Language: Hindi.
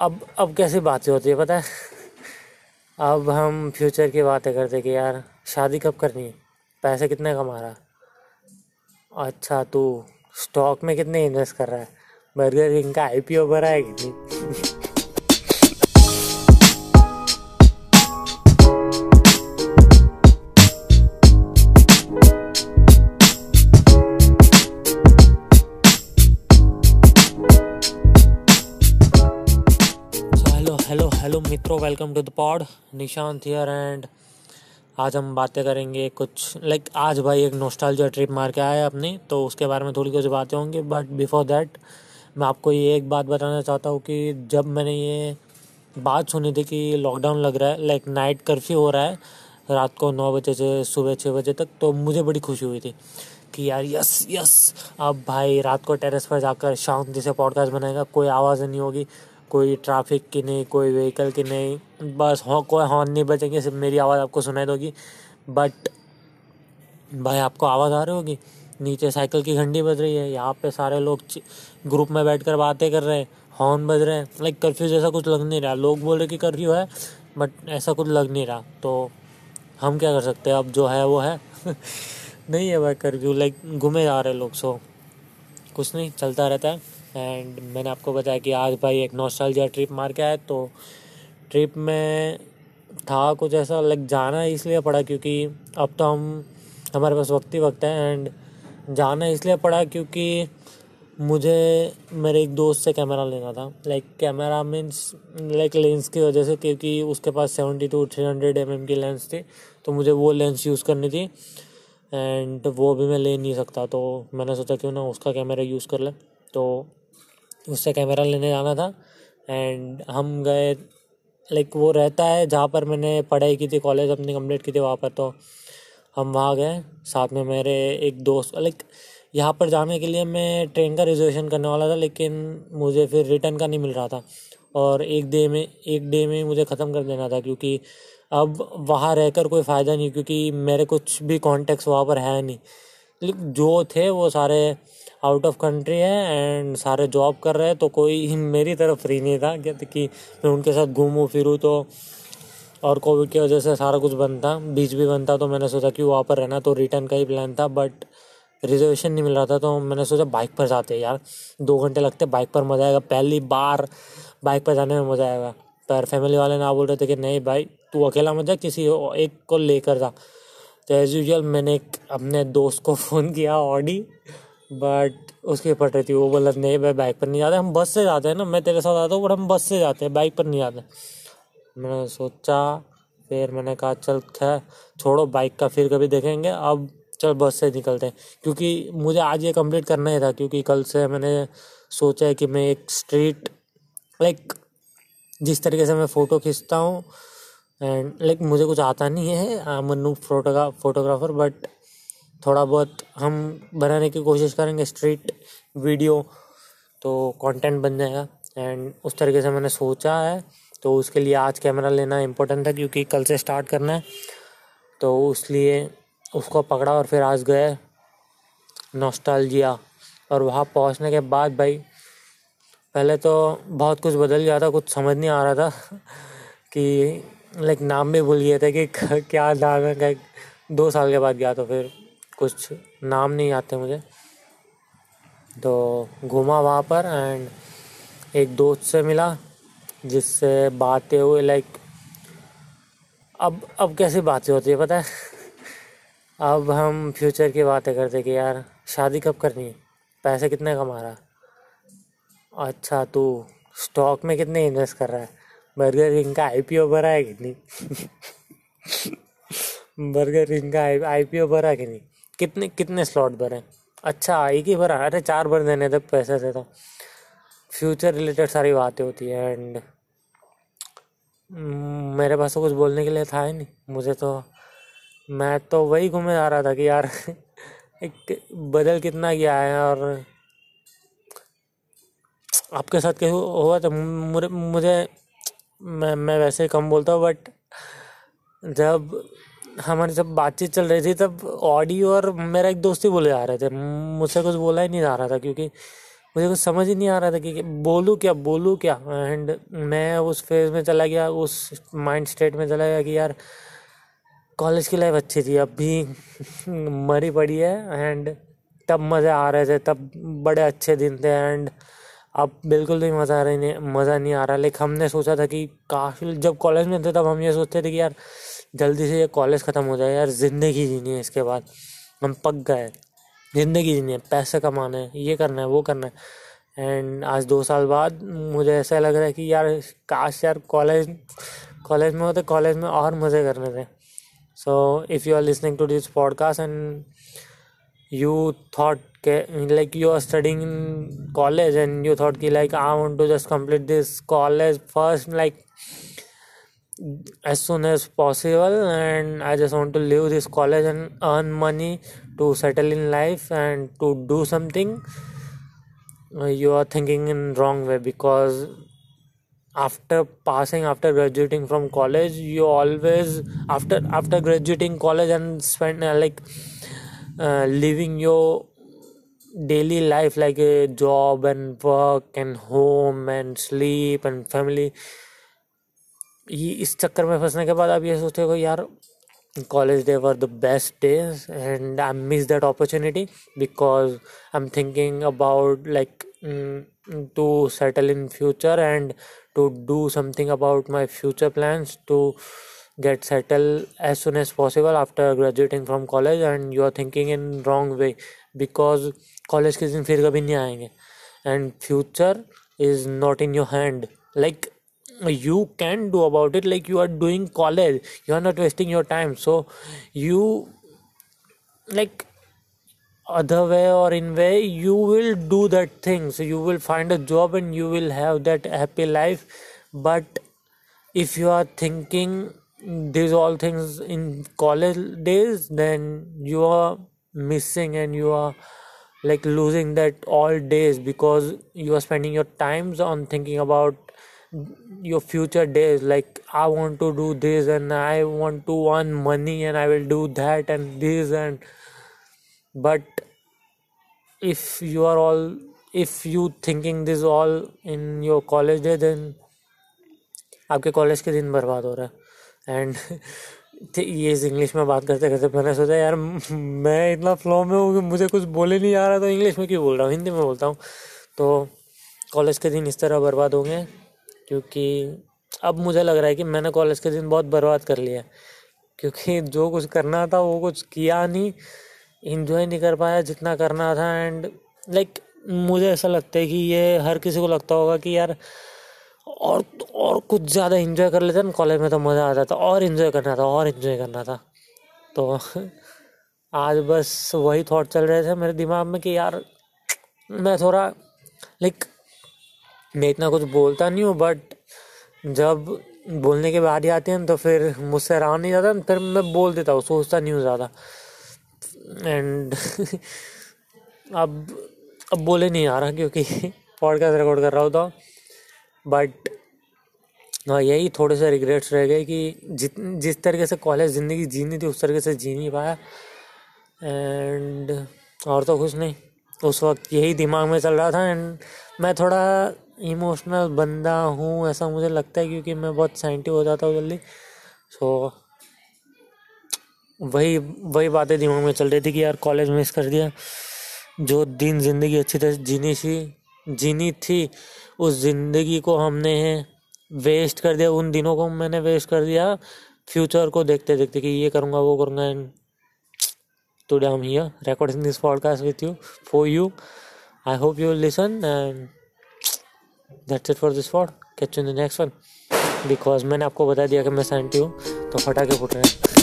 अब अब कैसी बातें होती है, पता है? अब हम फ्यूचर की बातें करते कि यार, शादी कब करनी है? पैसे कितने कमा रहा? अच्छा तू स्टॉक में कितने इन्वेस्ट कर रहा है? बर्गर किंग का आईपीओ भरा है कि नहीं? Welcome to the pod Nishant here and आज हम बातें करेंगे कुछ लाइक like, आज भाई एक नोस्टालजिया ट्रिप मार के आया अपनी तो उसके बारे में थोड़ी कुछ बातें होंगी बट बिफोर दैट मैं आपको ये एक बात बताना चाहता हूँ कि जब मैंने ये बात सुनी थी कि लॉकडाउन लग रहा है लाइक नाइट कर्फ्यू हो रहा है रात को नौ बजे से सुबह छः बजे तक तो मुझे बड़ी खुशी हुई थी कि यार यस यस अब भाई रात को टेरेस पर जाकर शांति से पॉडकास्ट बनाएगा कोई आवाज़ नहीं होगी कोई ट्रैफ़िक की नहीं, कोई व्हीकल की नहीं। बस हो, कोई हॉर्न नहीं बजेंगे, सिर्फ़ मेरी आवाज़ आपको सुनाई दोगी। बट भाई आपको आवाज़ आ रही होगी? नीचे साइकिल की घंटी बज रही है। यहाँ पे सारे लोग ग्रुप में बैठ कर बातें कर रहे हैं हॉर्न बज रहे हैं। लाइक कर्फ्यू जैसा कुछ लग नहीं रहा। लोग बोल रहे कि कर्फ्यू है बट ऐसा कुछ लग नहीं रहा। तो हम क्या कर सकते हैं? अब जो है वो है। नहीं है भाई कर्फ्यू लाइक घूमे जा रहे लोग सो कुछ नहीं, चलता रहता है। एंड मैंने आपको बताया कि आज भाई एक नॉस्टैल्जिया ट्रिप मार के आए तो ट्रिप में था कुछ ऐसा लाइक जाना इसलिए पड़ा क्योंकि अब तो हम, हमारे पास वक्त ही वक्त है एंड जाना इसलिए पड़ा क्योंकि मुझे, मेरे एक दोस्त से कैमरा लेना था। Like camera means like lens की वजह से क्योंकि उसके पास seventy to three hundred M M की लेंस थी तो मुझे वो लेंस यूज़ करनी थी एंड वो भी मैं ले नहीं सकता तो मैंने सोचा क्यों ना उसका कैमरा यूज़ कर ले। तो उससे कैमरा लेने जाना था। एंड हम गए लाइक वो रहता है जहाँ पर मैंने पढ़ाई की थी कॉलेज अपनी कंप्लीट की थी वहाँ पर तो हम वहाँ गए। साथ में मेरे एक दोस्त लाइक यहाँ पर जाने के लिए मैं ट्रेन का रिजर्वेशन करने वाला था, लेकिन मुझे फिर रिटर्न का नहीं मिल रहा था। और एक डे में, एक डे में मुझे ख़त्म कर देना था, क्योंकि अब वहाँ रहकर कोई फ़ायदा नहीं, क्योंकि मेरे कुछ भी कॉन्टेक्ट्स वहाँ पर है नहीं। जो थे वो सारे आउट ऑफ़ कंट्री है एंड सारे जॉब कर रहे हैं तो कोई मेरी तरफ़ फ्री नहीं था क्या कि मैं उनके साथ घूमूँ, फिरूँ तो और कोविड की वजह से सारा कुछ बंद था, बीच भी बंद था तो मैंने सोचा कि वहाँ पर रहना तो रिटर्न का ही प्लान था बट रिजर्वेशन नहीं मिल रहा था तो मैंने सोचा बाइक पर जाते यार, दो घंटे लगते बाइक पर मज़ा आएगा, पहली बार बाइक पर जाने में मज़ा आएगा, पर फैमिली वाले ना बोल रहे थे कि नहीं भाई, तू अकेला मत जा, किसी एक को लेकर जा तो एज़ यूजल मैंने एक अपने दोस्त को फ़ोन किया ऑडी बट उसकी फट रही थी, वो बोला, नहीं भाई बाइक पर नहीं जाते, हम बस से जाते हैं ना, मैं तेरे साथ आता हूँ बट हम बस से जाते हैं बाइक पर नहीं जाते. मैंने सोचा, फिर मैंने कहा, चल, खैर, छोड़ो बाइक का फिर कभी देखेंगे, अब चल बस से निकलते हैं. क्योंकि मुझे आज ये कंप्लीट करना ही था, क्योंकि कल से मैंने सोचा है कि मैं एक स्ट्रीट लाइक जिस तरीके से मैं फ़ोटो खींचता हूँ एंड लाइक मुझे कुछ आता नहीं है मनु फोटोग्रा फोटोग्राफर बट थोड़ा बहुत हम बनाने की कोशिश करेंगे स्ट्रीट वीडियो तो कंटेंट बन जाएगा। एंड उस तरीके से मैंने सोचा है तो उसके लिए आज कैमरा लेना इम्पोर्टेंट था, क्योंकि कल से स्टार्ट करना है। तो उसलिए उसको पकड़ा और फिर आज गए नॉस्टैल्जिया और वहाँ पहुँचने के बाद भाई, पहले तो बहुत कुछ बदल गया था, कुछ समझ नहीं आ रहा था कि लाइक नाम भी भूल गए थे कि क्या नाम है दो साल के बाद गया तो फिर। कुछ नाम नहीं आते मुझे। तो घूमा वहाँ पर एंड एक दोस्त से मिला, जिससे बातें हुई लाइक अब अब कैसी बातें होती है पता है? अब हम फ्यूचर की बातें करते कि यार, शादी कब करनी है? पैसे कितने कमा रहा? अच्छा तू स्टॉक में कितने इन्वेस्ट कर रहा है? बर्गर किंग का आई पी ओ भरा है कि नहीं? बर्गर किंग का आई पी ओ भरा कि नहीं? कितने कितने स्लॉट भरे? अच्छा एक ही भरा। अरे, चार भर देने थे पैसे से तो। फ्यूचर रिलेटेड सारी बातें होती है एंड मेरे पास तो कुछ बोलने के लिए था ही नहीं। मुझे तो मैं तो वही घूमे जा रहा था कि यार, एक बदल कितना गया है और आपके साथ कैसे हुआ मुझे मुझे, मैं मैं वैसे कम बोलता हूँ बट जब हमारी जब बातचीत चल रही थी, तब ऑडी और मेरा एक दोस्त ही बोले जा रहे थे। मुझसे कुछ बोला ही नहीं जा रहा था, क्योंकि मुझे कुछ समझ ही नहीं आ रहा था कि बोलूँ क्या बोलूँ क्या? एंड मैं उस फ़ेज़ में चला गया, उस माइंड स्टेट में चला गया कि यार कॉलेज की लाइफ अच्छी थी, अब भी मरी पड़ी है। एंड तब मज़े आ रहे थे, तब बड़े अच्छे दिन थे। एंड अब बिल्कुल भी मज़ा आ रही नहीं, मज़ा नहीं आ रहा। लेकिन हमने सोचा था कि काफ़ी जब कॉलेज में थे, तब हम ये सोचते थे कि यार जल्दी से ये कॉलेज ख़त्म हो जाए यार, ज़िंदगी जीनी है इसके बाद। हम पक गए। ज़िंदगी जीनी है, पैसे कमाने हैं, ये करना है, वो करना है। एंड आज दो साल बाद मुझे ऐसा लग रहा है कि यार, काश यार कॉलेज कॉलेज में होते कॉलेज में और मज़े करने थे। So if you are listening to this podcast and you के like you are studying in college and you thought ki like I want to just complete this college first like as soon as possible and i just want to leave this college and earn money to settle in life and to do something. Uh, you are thinking in wrong way because after passing after graduating from college you always after after graduating college and spend uh, like uh, living your daily life like a job and work and home and sleep and family ये इस चक्कर में फंसने के बाद आप ये सोचते हो यार college day were the best days and I miss that opportunity because I am thinking about like to settle in future and to do something about my future plans to get settle as soon as possible after graduating from college and you are thinking in wrong way because college के दिन फिर कभी नहीं आएँगे. And future is not in your hand like you can do about it like you are doing college you are not wasting your time. So you like other way or in way you will do that thing. So you will find a job and you will have that happy life. But if you are thinking these all things in college days then you are missing and you are like losing that all days because you are spending your times on thinking about your future days like i want to do this and i want to earn money and i will do that and this and but if you are all if you thinking this all in your college day then आपके कॉलेज के दिन बर्बाद हो रहा है एंड ये इंग्लिश में बात करते करते मैंने सोचा यार मैं इतना फ्लो में हूँ कि मुझे कुछ बोले नहीं आ रहा तो इंग्लिश में क्यों बोल रहा हूँ हिंदी में बोलता हूँ तो कॉलेज के दिन इस तरह बर्बाद हो गए क्योंकि अब मुझे लग रहा है कि मैंने कॉलेज के दिन बहुत बर्बाद कर लिया क्योंकि जो कुछ करना था, वो कुछ किया नहीं इन्जॉय नहीं कर पाया जितना करना था। एंड लाइक मुझे ऐसा लगता है कि ये हर किसी को लगता होगा कि यार, और और कुछ ज़्यादा इन्जॉय कर लेते ना कॉलेज में तो मज़ा आता था, और इन्जॉय करना था, और इन्जॉय करना था। तो आज बस वही थॉट चल रहे थे मेरे दिमाग में कि यार, मैं थोड़ा लाइक मैं इतना कुछ बोलता नहीं हूँ बट जब बोलने के बाद ही आते हैं तो फिर मुझसे रहा नहीं जाता, फिर मैं बोल देता हूँ, सोचता नहीं हूँ ज़्यादा। एंड अब अब बोले नहीं आ रहा क्योंकि पॉडकास्ट रिकॉर्ड कर रहा होता बट हाँ यही थोड़े से रिग्रेट्स रह गए कि जित, जिस तरीके से कॉलेज ज़िंदगी जीनी थी, उस तरीके से जी नहीं पाया। एंड और तो कुछ नहीं। उस वक्त यही दिमाग में चल रहा था एंड मैं थोड़ा इमोशनल बंदा हूँ, ऐसा मुझे लगता है क्योंकि मैं बहुत साइंटिव हो जाता हूँ जल्दी। सो वही वही बातें दिमाग में चल रही थी कि यार कॉलेज मिस कर दिया। जो दिन ज़िंदगी अच्छी तरह जीनी थी जीनी थी, उस ज़िंदगी को हमने वेस्ट कर दिया। उन दिनों को मैंने वेस्ट कर दिया। फ्यूचर को देखते देखते कि ये करूँगा, वो करूँगा। And today I here recording this podcast with you for you I hope you listen and that's it for this word catch in the next one because मैंने आपको बता दिया कि मैं सेंटी हूँ तो फटाके फुट रहे हैं।